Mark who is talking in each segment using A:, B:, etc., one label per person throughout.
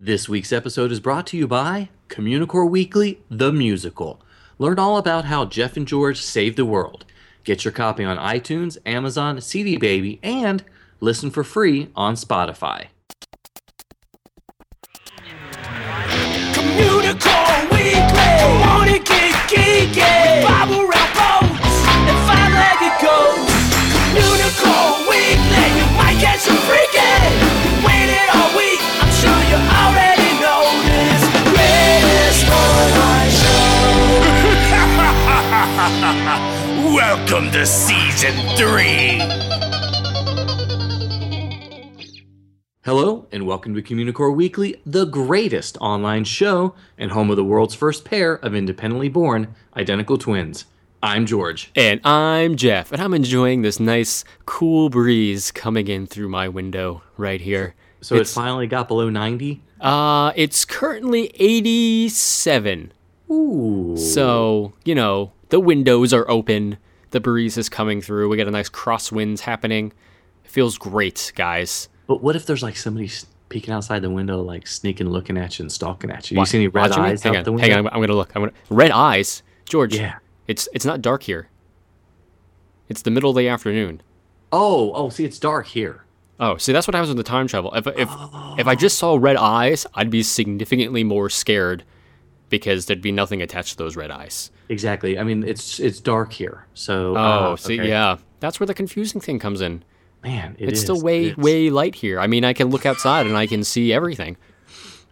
A: This week's episode is brought to you by Communicore Weekly, the musical. Learn all about how Jeff and George saved the world. Get your copy on iTunes, Amazon, CD Baby, and listen for free on Spotify.
B: Communicore Weekly. Wanna get geeky? Around boats and five-legged goats. Communicore Weekly. You might get some freaky. Waited all week. Welcome to season three.
A: Hello, and welcome to Communicore Weekly, the greatest online show and home of the world's first pair of independently born identical twins. I'm George.
C: And I'm Jeff, and I'm enjoying this nice, cool breeze coming in through my window right here.
A: So
C: It's-
A: it finally got below 90?
C: Uh, it's currently 87.
A: Ooh.
C: So, you know, the windows are open, the breeze is coming through, we got a nice crosswinds happening. It feels great, guys.
A: But what if there's like somebody peeking outside the window, like sneaking, looking at you and stalking at you? You see any red
C: me?
A: eyes
C: Hang
A: out
C: on,
A: the window?
C: hang on, I'm gonna look. I'm gonna red eyes, George.
A: Yeah.
C: It's it's not dark here. It's the middle of the afternoon.
A: Oh, oh, see, it's dark here.
C: Oh, see, that's what happens with the time travel. If if if I just saw red eyes, I'd be significantly more scared because there'd be nothing attached to those red eyes.
A: Exactly. I mean, it's it's dark here. So.
C: Oh,
A: uh,
C: see,
A: okay.
C: yeah, that's where the confusing thing comes in.
A: Man, it
C: it's
A: is.
C: still way
A: It's-
C: way light here. I mean, I can look outside and I can see everything.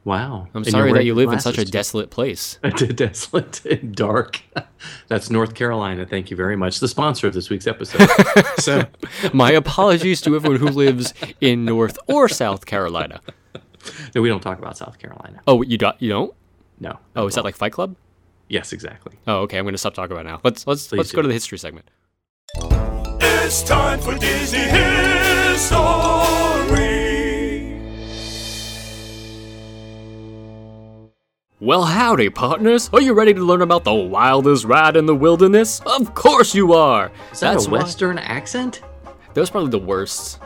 A: Wow.
C: I'm
A: And
C: sorry that you live in such a desolate place.
A: desolate and dark. That's North Carolina. Thank you very much. The sponsor of this week's episode. so,
C: My apologies to everyone who lives in North or South Carolina.
A: no, we don't talk about South Carolina.
C: Oh, you don't? You don't?
A: No.
C: Oh, is that like Fight Club?
A: Yes, exactly.
C: Oh, okay. I'm going to stop talking about it now. Let's let's
A: Please
C: let's
A: do.
C: go to the history segment.
B: It's time for Disney History.
C: Well, howdy, partners. Are you ready to learn about the wildest ride in the wilderness? Of course you are.
A: Is that
C: That's
A: a
C: why-
A: Western accent?
C: That was probably the worst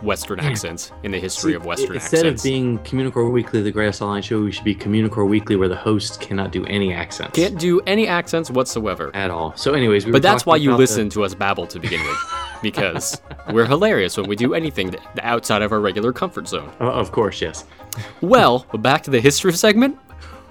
C: Western accent in the history of Western
A: Instead
C: accents.
A: of being Communicore Weekly, the greatest online show, we should be Communicore Weekly, where the host cannot do any accents
C: Can't do any accents whatsoever.
A: at all. So, anyways, we
C: But that's why you
A: the-
C: listen to us babble to begin with, because we're hilarious when we do anything outside of our regular comfort zone.
A: Uh, of course, yes.
C: Well, back to the history segment.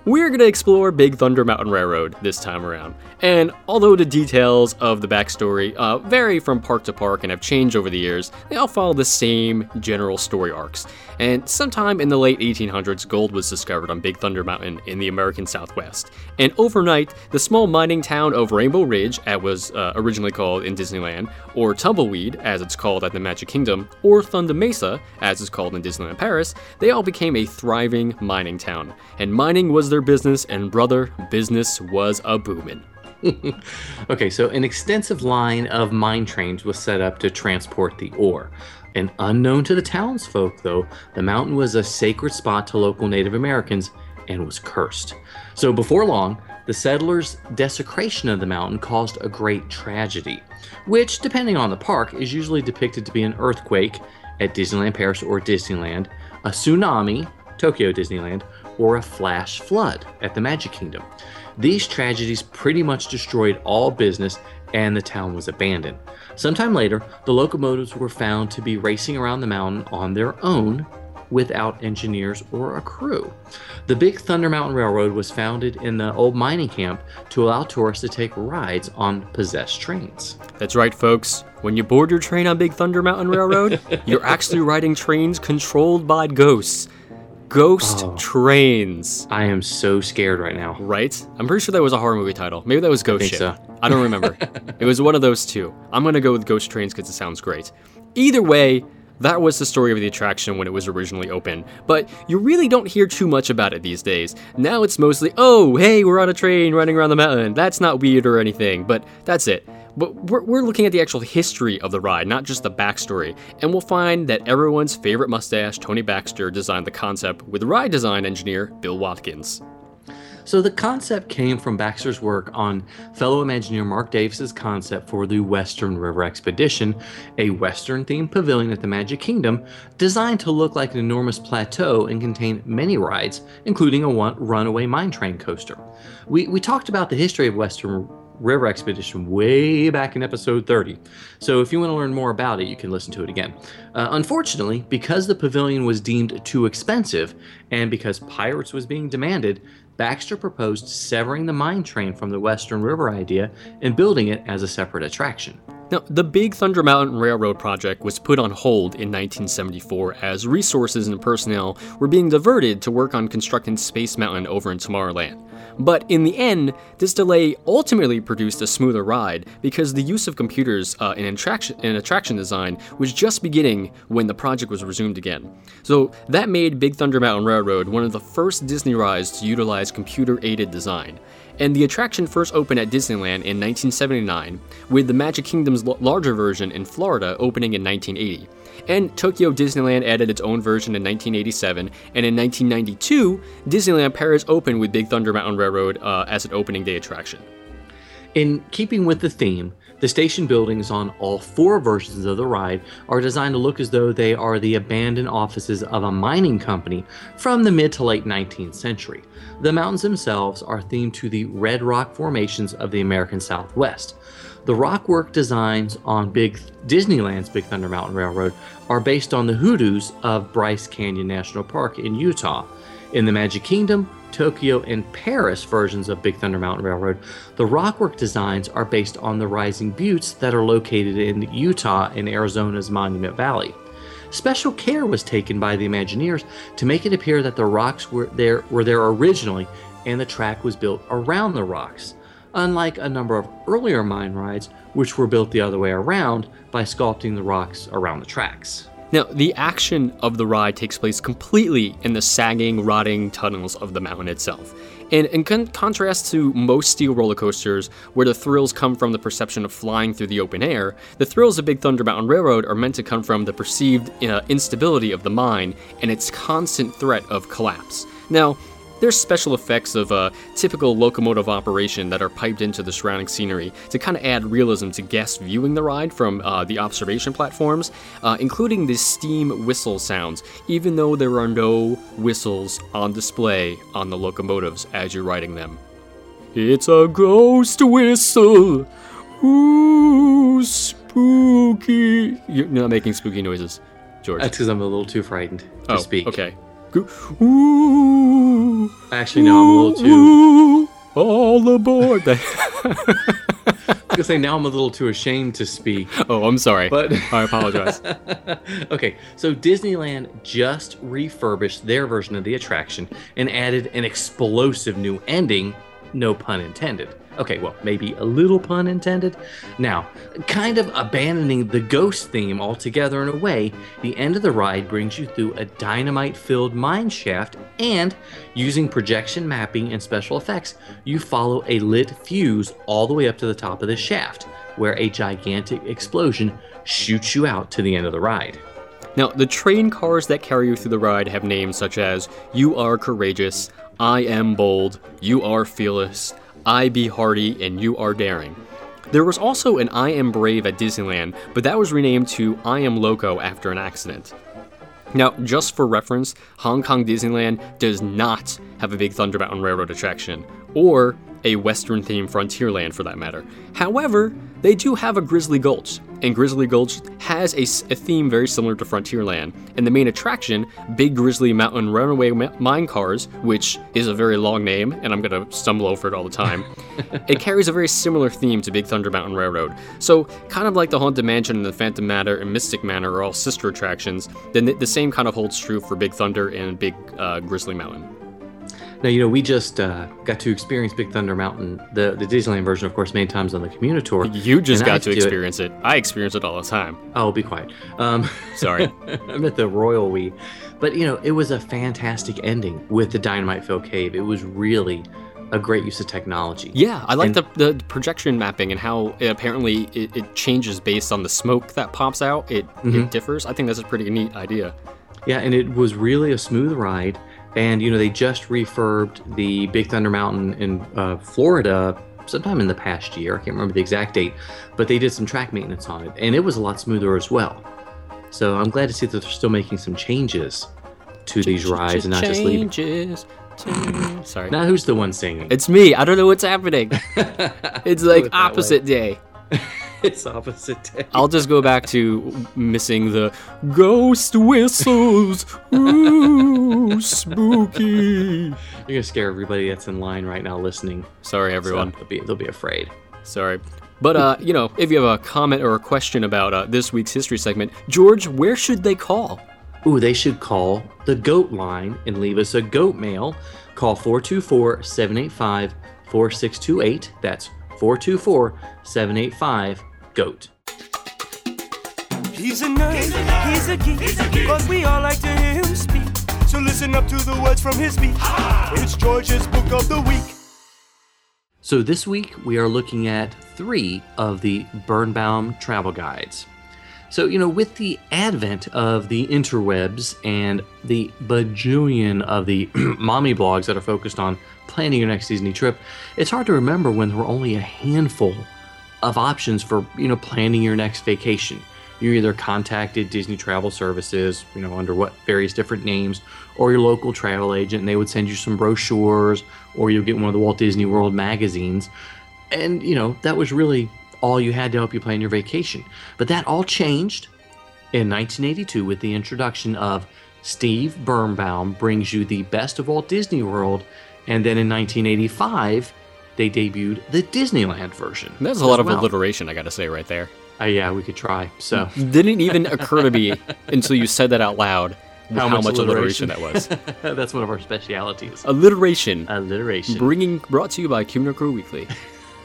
C: We're going to explore Big Thunder Mountain Railroad this time around. And although the details of the backstory uh, vary from park to park and have changed over the years, they all follow the same general story arcs. And sometime in the late 1800s, gold was discovered on Big Thunder Mountain in the American Southwest. And overnight, the small mining town of Rainbow Ridge, as was uh, originally called in Disneyland, or Tumbleweed, as it's called at the Magic Kingdom, or Thunder Mesa, as it's called in Disneyland Paris, they all became a thriving mining town. And mining was their business, and brother, business was a booming.
A: Okay, so an extensive line of mine trains was set up to transport the ore. And unknown to the townsfolk, though, the mountain was a sacred spot to local Native Americans and was cursed. So before long, the settlers' desecration of the mountain caused a great tragedy, which, depending on the park, is usually depicted to be an earthquake at Disneyland Paris or Disneyland, a tsunami, Tokyo Disneyland, or a flash flood at the Magic Kingdom. These tragedies pretty much destroyed all business and the town was abandoned. Sometime later, the locomotives were found to be racing around the mountain on their own without engineers or a crew. The Big Thunder Mountain Railroad was founded in the old mining camp to allow tourists to take rides on possessed trains.
C: That's right, folks. When you board your train on Big Thunder Mountain Railroad, you're actually riding trains controlled by ghosts. Ghost
A: Oh.
C: trains.
A: I am so scared right now.
C: Right? I'm pretty sure that was a horror movie title. Maybe that was Ghost
A: think
C: Ship.
A: so.
C: I don't remember. it was one of those two. I'm gonna go with Ghost Trains because it sounds great. Either way, that was the story of the attraction when it was originally open, but you really don't hear too much about it these days. Now it's mostly, oh, hey, we're on a train running around the mountain. That's not weird or anything, but that's it. But we're, we're looking at the actual history of the ride, not just the backstory, and we'll find that everyone's favorite mustache, Tony Baxter, designed the concept with ride design engineer Bill Watkins.
A: So the concept came from Baxter's work on fellow Imagineer Marc Davis's concept for the Western River Expedition, a Western themed pavilion at the Magic Kingdom designed to look like an enormous plateau and contain many rides, including a one- runaway mine train coaster. We, we talked about the history of Western River Expedition way back in episode 30. So if you want to learn more about it, you can listen to it again. Uh, unfortunately, because the pavilion was deemed too expensive and because Pirates was being demanded, Baxter proposed severing the mine train from the Western River idea and building it as a separate attraction.
C: Now, the Big Thunder Mountain Railroad project was put on hold in 1974 as resources and personnel were being diverted to work on constructing Space Mountain over in Tomorrowland. But in the end, this delay ultimately produced a smoother ride because the use of computers uh, in, attraction, in attraction design was just beginning when the project was resumed again. So that made Big Thunder Mountain Railroad one of the first Disney rides to utilize computer aided design. And the attraction first opened at Disneyland in 1979, with the Magic Kingdom's l- larger version in Florida opening in 1980. And Tokyo Disneyland added its own version in 1987, and in 1992, Disneyland Paris opened with Big Thunder Mountain Railroad uh, as an opening day attraction.
A: In keeping with the theme, the station buildings on all four versions of the ride are designed to look as though they are the abandoned offices of a mining company from the mid to late 19th century. The mountains themselves are themed to the red rock formations of the American Southwest. The rockwork designs on Big Disneyland's Big Thunder Mountain Railroad are based on the hoodoos of Bryce Canyon National Park in Utah. In the Magic Kingdom, Tokyo, and Paris versions of Big Thunder Mountain Railroad, the rockwork designs are based on the rising buttes that are located in Utah and Arizona's Monument Valley. Special care was taken by the Imagineers to make it appear that the rocks were there were there originally and the track was built around the rocks, unlike a number of earlier mine rides which were built the other way around by sculpting the rocks around the tracks.
C: Now, the action of the ride takes place completely in the sagging, rotting tunnels of the mountain itself. And in con- contrast to most steel roller coasters, where the thrills come from the perception of flying through the open air, the thrills of Big Thunder Mountain Railroad are meant to come from the perceived uh, instability of the mine and its constant threat of collapse. Now, there's special effects of a typical locomotive operation that are piped into the surrounding scenery to kind of add realism to guests viewing the ride from uh, the observation platforms, uh, including the steam whistle sounds, even though there are no whistles on display on the locomotives as you're riding them. It's a ghost whistle. Ooh, spooky. You're not making spooky noises, George.
A: That's because I'm a little too frightened to
C: oh,
A: speak.
C: okay. Ooh.
A: Actually, I'm a little too.
C: All aboard.
A: I was gonna say now I'm a little too ashamed to speak.
C: oh, I'm sorry.
A: But-
C: I apologize.
A: okay, so Disneyland just refurbished their version of the attraction and added an explosive new ending, no pun intended. Okay, well, maybe a little pun intended. Now, kind of abandoning the ghost theme altogether in a way, the end of the ride brings you through a dynamite filled mine shaft, and using projection mapping and special effects, you follow a lit fuse all the way up to the top of the shaft, where a gigantic explosion shoots you out to the end of the ride.
C: Now, the train cars that carry you through the ride have names such as You Are Courageous, I Am Bold, You Are Fearless, I Be Hardy, and You Are Daring. There was also an I Am Brave at Disneyland, but that was renamed to I Am Loco after an accident. Now, just for reference, Hong Kong Disneyland does not have a Big Thunder Mountain Railroad attraction, or a Western themed Frontierland for that matter. However, they do have a Grizzly Gulch, and Grizzly Gulch has a theme very similar to Frontierland. And the main attraction, Big Grizzly Mountain Runaway Mine Cars, which is a very long name, and I'm gonna stumble over it all the time, it carries a very similar theme to Big Thunder Mountain Railroad. So, kind of like the Haunted Mansion and the Phantom Manor and Mystic Manor are all sister attractions, then the, the same kind of holds true for Big Thunder and Big uh, Grizzly Mountain.
A: Now, you know, we just uh, got to experience Big Thunder Mountain, the, the Disneyland version, of course, many times on the Communitour.
C: You just got to
A: do it-
C: experience it. I experience it all the time.
A: Oh, be quiet. Um,
C: Sorry.
A: I'm at the Royal We. But, you know, it was a fantastic ending with the Dynamite Fill Cave. It was really a great use of technology.
C: Yeah, I like
A: And-
C: the, the projection mapping and how it apparently it, it changes based on the smoke that pops out. It,
A: Mhm.
C: it differs. I think that's a pretty neat idea.
A: Yeah, and it was really a smooth ride. And you know they just refurbed the Big Thunder Mountain in uh, Florida sometime in the past year. I can't remember the exact date, but they did some track maintenance on it, and it was a lot smoother as well. So I'm glad to see that they're still making some changes to these rides and not just leaving.
C: Changes. Sorry.
A: Now who's the one singing?
C: It's me. I don't know what's happening. It's like
A: it that way.
C: opposite day.
A: it's opposite day.
C: I'll just go back to missing the ghost whistles. Ooh, spooky.
A: You're gonna scare everybody that's in line right now listening.
C: Sorry,
A: So
C: everyone.
A: they'll be they'll be afraid.
C: Sorry. But, uh, you know, if you have a comment or a question about uh, this week's history segment, George, where should they call?
A: Ooh, they should call the GOAT line and leave us a GOAT mail. Call 424 785 4628. That's 424 785 GOAT.
B: He's a nerd, he's a geek, cause we all like to hear him speak. So listen up to the words from his speech. It's George's Book of the Week.
A: So this week we are looking at three of the Birnbaum travel guides. So, you know, with the advent of the interwebs and the bajillion of the mommy blogs that are focused on planning your next Disney trip, it's hard to remember when there were only a handful of options for, you know, planning your next vacation. You either contacted Disney Travel Services, you know, under what various different names, or your local travel agent, and they would send you some brochures, or you'll get one of the Walt Disney World magazines. And, you know, that was really all you had to help you plan your vacation. But that all changed in 1982 with the introduction of Steve Birnbaum brings you the best of Walt Disney World. And then in 1985, they debuted the Disneyland version.
C: That's a lot of
A: well.
C: alliteration, I gotta say, right there.
A: Uh, yeah, we could try. So.
C: Didn't even occur to me until you said that out loud how, much, alliteration that was.
A: That's one of our specialities.
C: alliteration.
A: Alliteration.
C: Bringing brought to you by Communicore Weekly.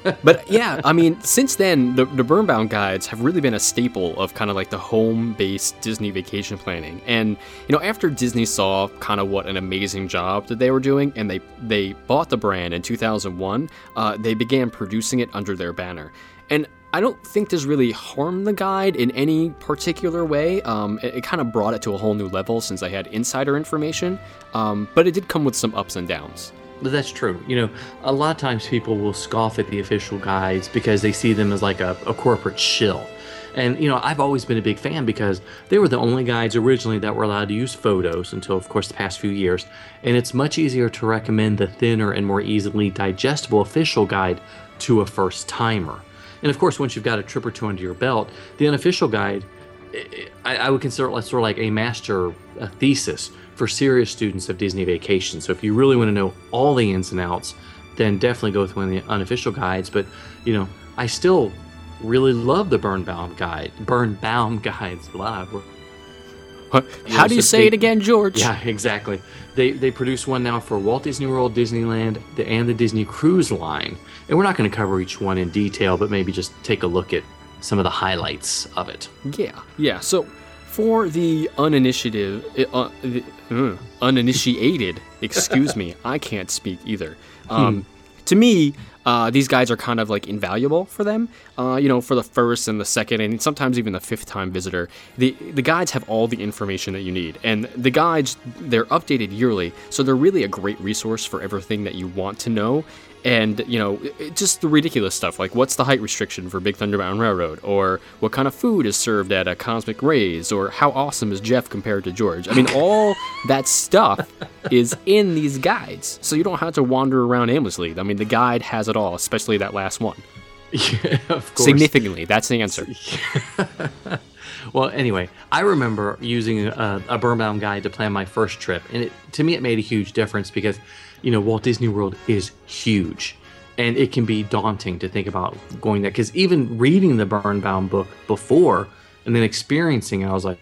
C: but yeah, I mean, since then, the, the Birnbaum guides have really been a staple of kind of like the home-based Disney vacation planning. And you know, after Disney saw kind of what an amazing job that they were doing, and they they bought the brand in 2001, uh, they began producing it under their banner. And I don't think this really harmed the guide in any particular way. Um, it, it kind of brought it to a whole new level since I had insider information. Um, but it did come with some ups and downs.
A: That's true. You know, a lot of times people will scoff at the official guides because they see them as like a, a corporate shill. And, you know, I've always been a big fan because they were the only guides originally that were allowed to use photos until, of course, the past few years. And it's much easier to recommend the thinner and more easily digestible official guide to a first timer. And of course, once you've got a trip or two under your belt, the unofficial guide I, I would consider it sort of like a master a thesis for serious students of Disney vacation. So if you really want to know all the ins and outs, then definitely go with one of the unofficial guides. But you know, I still really love the Birnbaum guide, Birnbaum guides. Blah.
C: How do you
A: so
C: say it again, George?
A: Yeah, exactly. They they produce one now for Walt Disney World, Disneyland, the, and the Disney Cruise Line. And we're not going to cover each one in detail, but maybe just take a look at some of the highlights of it.
C: Yeah, yeah. So for the uninitiative, uh, the, uh, uninitiated, excuse me, I can't speak either. Um, To me, uh, these guides are kind of like invaluable for them. Uh, you know, for the first and the second, and sometimes even the fifth time visitor, the the guides have all the information that you need, and the guides they're updated yearly, so they're really a great resource for everything that you want to know. And you know it- just the ridiculous stuff like what's the height restriction for big thunder mountain railroad? Or what kind of food is served at a cosmic rays? Or how awesome is jeff compared to george? I mean all that stuff is in these guides so you don't have to wander around aimlessly. I mean the guide has it all especially that last one
A: Yeah, of course.
C: significantly that's the answer
A: Well, anyway, I remember using a, a Birnbaum guide to plan my first trip, and it, to me, it made a huge difference because, you know, Walt Disney World is huge, and it can be daunting to think about going there. Because even reading the Birnbaum book before and then experiencing it, I was like,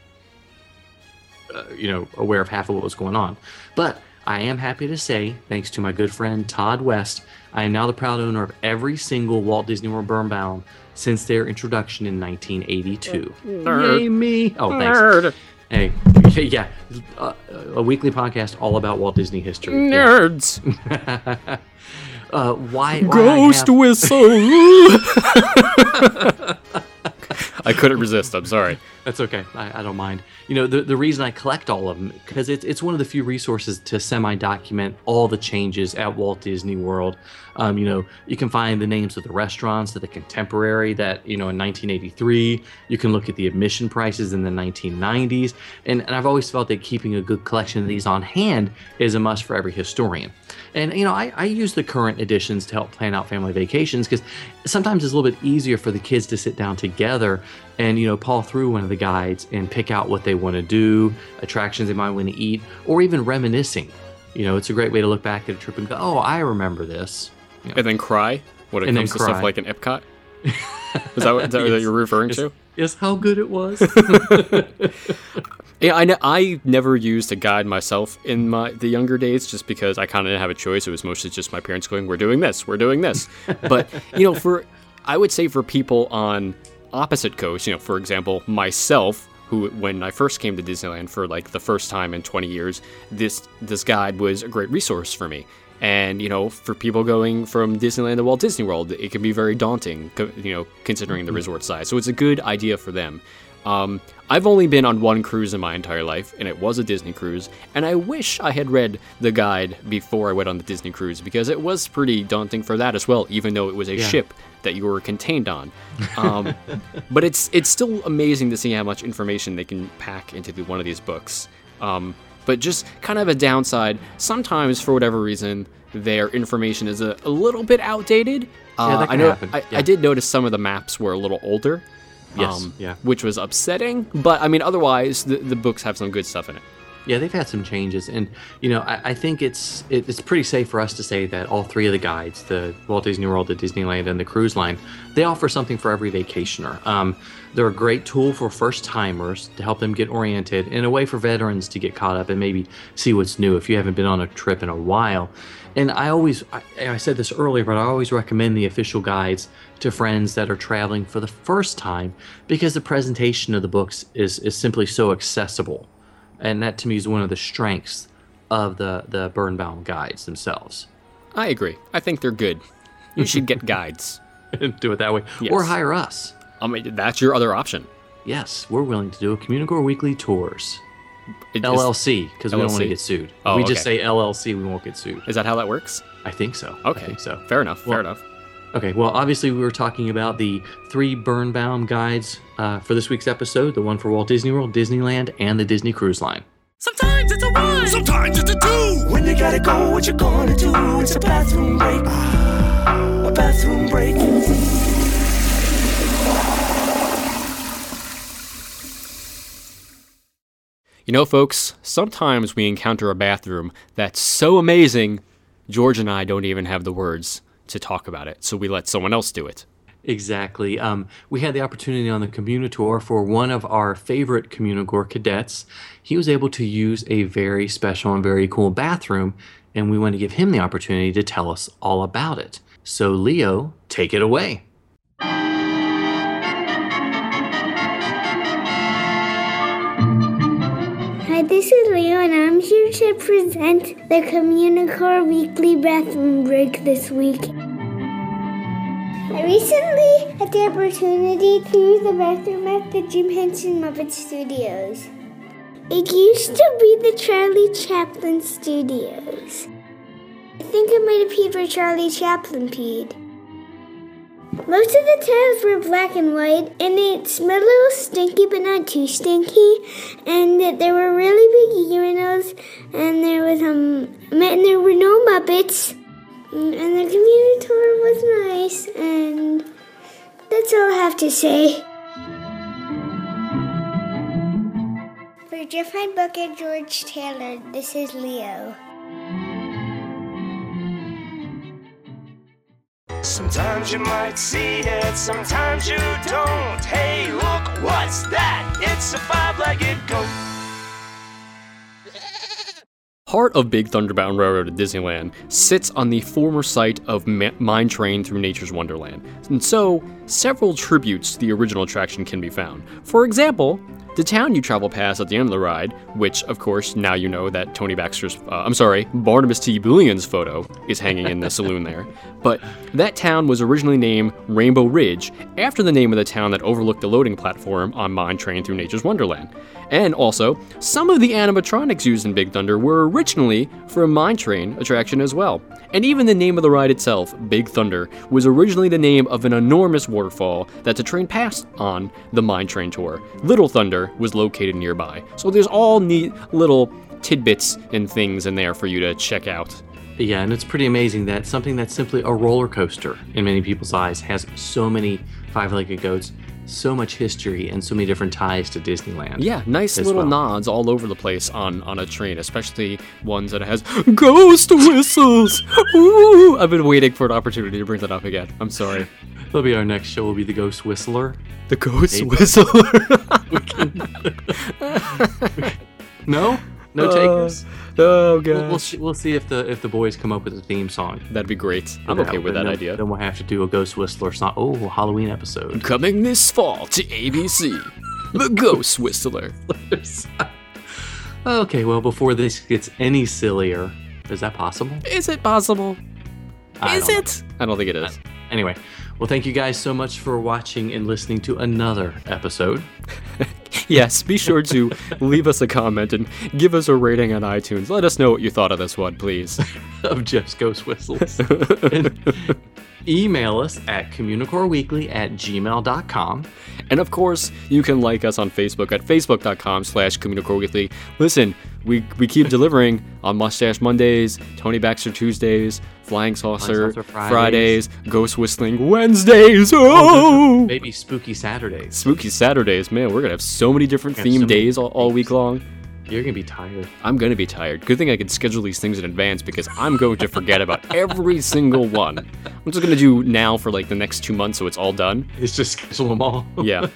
A: uh, you know, aware of half of what was going on. But I am happy to say, thanks to my good friend Todd West, I am now the proud owner of every single Walt Disney World Birnbaum since their introduction in 1982.
C: Nerd.
A: Yay me! Oh, thanks.
C: Nerd.
A: Hey, yeah, uh, a weekly podcast all about Walt Disney history. Yeah.
C: nerds
A: Uh, why? why
C: ghost
A: have-
C: whistle I couldn't resist. I'm sorry.
A: That's okay. I, I don't mind. You know, the, the reason I collect all of them because it's it's one of the few resources to semi-document all the changes at Walt Disney World. Um, you know, you can find the names of the restaurants that are contemporary that you know in 1983. You can look at the admission prices in the 1990s, and, and I've always felt that keeping a good collection of these on hand is a must for every historian. And you know, I, I use the current editions to help plan out family vacations because sometimes it's a little bit easier for the kids to sit down together and you know paw through one of the guides and pick out what they want to do, attractions they might want to eat, or even reminiscing. You know, it's a great way to look back at a trip and go, "Oh, I remember this." Know,
C: And then cry when it
A: And
C: comes to stuff like an Epcot. Is that what, is that what you're referring
A: Yes.
C: to?
A: Yes, how good it was.
C: Yeah, I, ne- I never used a guide myself in my the younger days just because I kind of didn't have a choice. It was mostly just my parents going, "We're doing this, we're doing this." but you know, for I would say for people on opposite coasts, you know, for example, myself, who when I first came to Disneyland for like the first time in 20 years, this this guide was a great resource for me. And you know, for people going from Disneyland to Walt Disney World, it can be very daunting, you know, considering the resort size. So it's a good idea for them. Um, I've only been on one cruise in my entire life, and it was a Disney cruise. And I wish I had read the guide before I went on the Disney cruise because it was pretty daunting for that as well, even though it was a
A: Yeah.
C: ship that you were contained on. Um, but it's it's still amazing to see how much information they can pack into the, one of these books. Um, but just kind of a downside. Sometimes, for whatever reason, their information is a, a little bit outdated. Uh,
A: that
C: I know.
A: happen,
C: I,
A: yeah.
C: I did notice some of the maps were a little older.
A: Yes, yeah.
C: Which was upsetting, but I mean, otherwise, the, the books have some good stuff in it.
A: Yeah, they've had some changes, and you know, I, I think it's it, it's pretty safe for us to say that all three of the guides, the Walt Disney World, the Disneyland, and the cruise line, they offer something for every vacationer. Um, they're a great tool for first timers to help them get oriented, and a way for veterans to get caught up and maybe see what's new if you haven't been on a trip in a while. And I always, I, I said this earlier, but I always recommend the official guides to friends that are traveling for the first time because the presentation of the books is is simply so accessible and that to me is one of the strengths of the the Birnbaum guides themselves.
C: I agree. I think they're good. You should get guides.
A: do it that way,
C: Yes.
A: or hire us.
C: I mean, that's your other option.
A: Yes, we're willing to do a Communicore Weekly Tours
C: It- is-
A: LLC because we don't want to get sued.
C: Oh,
A: if we just say LLC, we won't get sued.
C: Is that how that works?
A: I think so.
C: Okay.
A: I think so.
C: Fair enough. fair enough.
A: Okay, well, obviously, we were talking about the three Birnbaum guides uh, for this week's episode the one for Walt Disney World, Disneyland, and the Disney Cruise Line.
B: Sometimes it's a one, sometimes it's a two. When you gotta go, what you gonna do? It's a bathroom break. A bathroom break.
C: You know, folks, sometimes we encounter a bathroom that's so amazing, George and I don't even have the words to talk about it, so we let someone else do it.
A: Exactly. Um, we had the opportunity on the Communitour for one of our favorite Communicore cadets. He was able to use a very special and very cool bathroom, and we want to give him the opportunity to tell us all about it. So, Leo, take it away.
D: To present the Communicore Weekly Bathroom Break this week. I recently had the opportunity to use the bathroom at the Jim Henson Muppet Studios. It used to be the Charlie Chaplin Studios. I think I might have peed where Charlie Chaplin peed. Most of the tubs were black and white, and it smelled a little stinky, but not too stinky. And there were really big urinals, and there was um, and there were no Muppets, and the community tour was nice, and that's all I have to say. For Jeff Book and George Taylor, this is Leo.
B: Sometimes you might see it, sometimes you don't. Hey, look, what's that? It's a five-legged goat.
C: Part of Big Thunder Mountain Railroad at Disneyland sits on the former site of Ma- Mine Train Through Nature's Wonderland, and so several tributes to the original attraction can be found. For example, The town you travel past at the end of the ride, which, of course, now you know that Tony Baxter's, uh, I'm sorry, Barnabas T. Bullion's photo is hanging in the saloon there. But that town was originally named Rainbow Ridge after the name of the town that overlooked the loading platform on Mine Train through Nature's Wonderland. And also, some of the animatronics used in Big Thunder were originally for a Mine Train attraction as well. And even the name of the ride itself, Big Thunder, was originally the name of an enormous waterfall that the train passed on the Mine Train tour. Little Thunder was located nearby. So there's all neat little tidbits and things in there for you to check out.
A: Yeah, and it's pretty amazing that something that's simply a roller coaster in many people's eyes has so many five legged goats, so much history, and so many different ties to Disneyland.
C: Yeah, nice little
A: well.
C: nods all over the place on on a train, especially ones that has ghost whistles. Ooh, I've been waiting for an opportunity to bring that up again. I'm sorry.
A: That'll be our next show, will be the Ghost Whistler.
C: The ghost
A: Maybe.
C: whistler.
A: No? No
C: Uh,
A: takers?
C: oh god.
A: We'll, we'll, see, we'll see if the if the boys come up with a theme song.
C: That'd be great. I'm okay with that
A: then-
C: idea.
A: Then we'll have to do a Ghost Whistler song. Oh, Halloween episode.
C: Coming this fall to ABC, The Ghost Whistler.
A: okay, well, before this gets any sillier, is that possible?
C: Is it possible?
A: I
C: Is
A: don't know.
C: it? I don't think it is.
A: Anyway, well, thank you guys so much for watching and listening to another episode.
C: Yes, be sure to leave us a comment and give us a rating on iTunes. Let us know what you thought of this one, please.
A: of Jeff's Ghost Whistles. email us at communicoreweekly at gmail.com.
C: And of course, you can like us on Facebook at facebook.com slash communicoreweekly. Listen, we, we keep delivering on Mustache Mondays, Tony Baxter Tuesdays, Flying Saucer,
A: Saucer
C: Fridays. Ghost Whistling Wednesdays. Oh!
A: Maybe Spooky Saturdays.
C: Spooky Saturdays, man, we're gonna have so many different theme
A: so
C: days all, all week long.
A: You're to be tired.
C: I'm gonna be tired. Good thing I can schedule these things in advance because I'm going to forget about every single one. I'm just gonna do now for like the next two months so it's all done.
A: It's just schedule them all.
C: Yeah.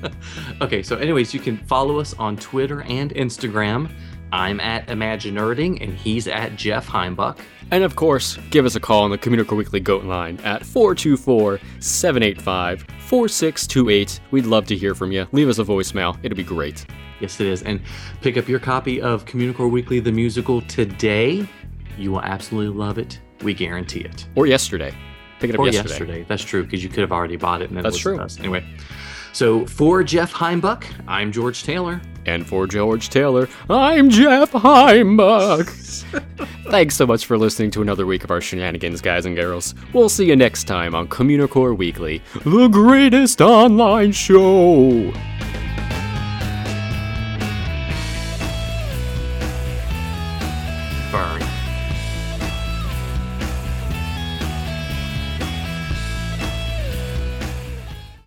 A: okay, so anyways, you can follow us on Twitter and Instagram. I'm at Imaginerding and he's at Jeff Heimbuck.
C: And of course, give us a call on the Communicore Weekly Goat line at 424 785 4628. We'd love to hear from you. Leave us a voicemail, it'd be great.
A: Yes, it is. And pick up your copy of Communicore Weekly, the musical, today. You will absolutely love it. We guarantee it.
C: Or yesterday. Pick it up
A: Or
C: yesterday.
A: yesterday. That's true, because you could have already bought it and then
C: That's
A: listened
C: true.
A: to us. Anyway, so for Jeff Heimbuck, I'm George Taylor.
C: And for George Taylor, I'm Jeff Heimbuck. Thanks so much for listening to another week of our shenanigans, guys and girls. We'll see you next time on Communicore Weekly, the greatest online show.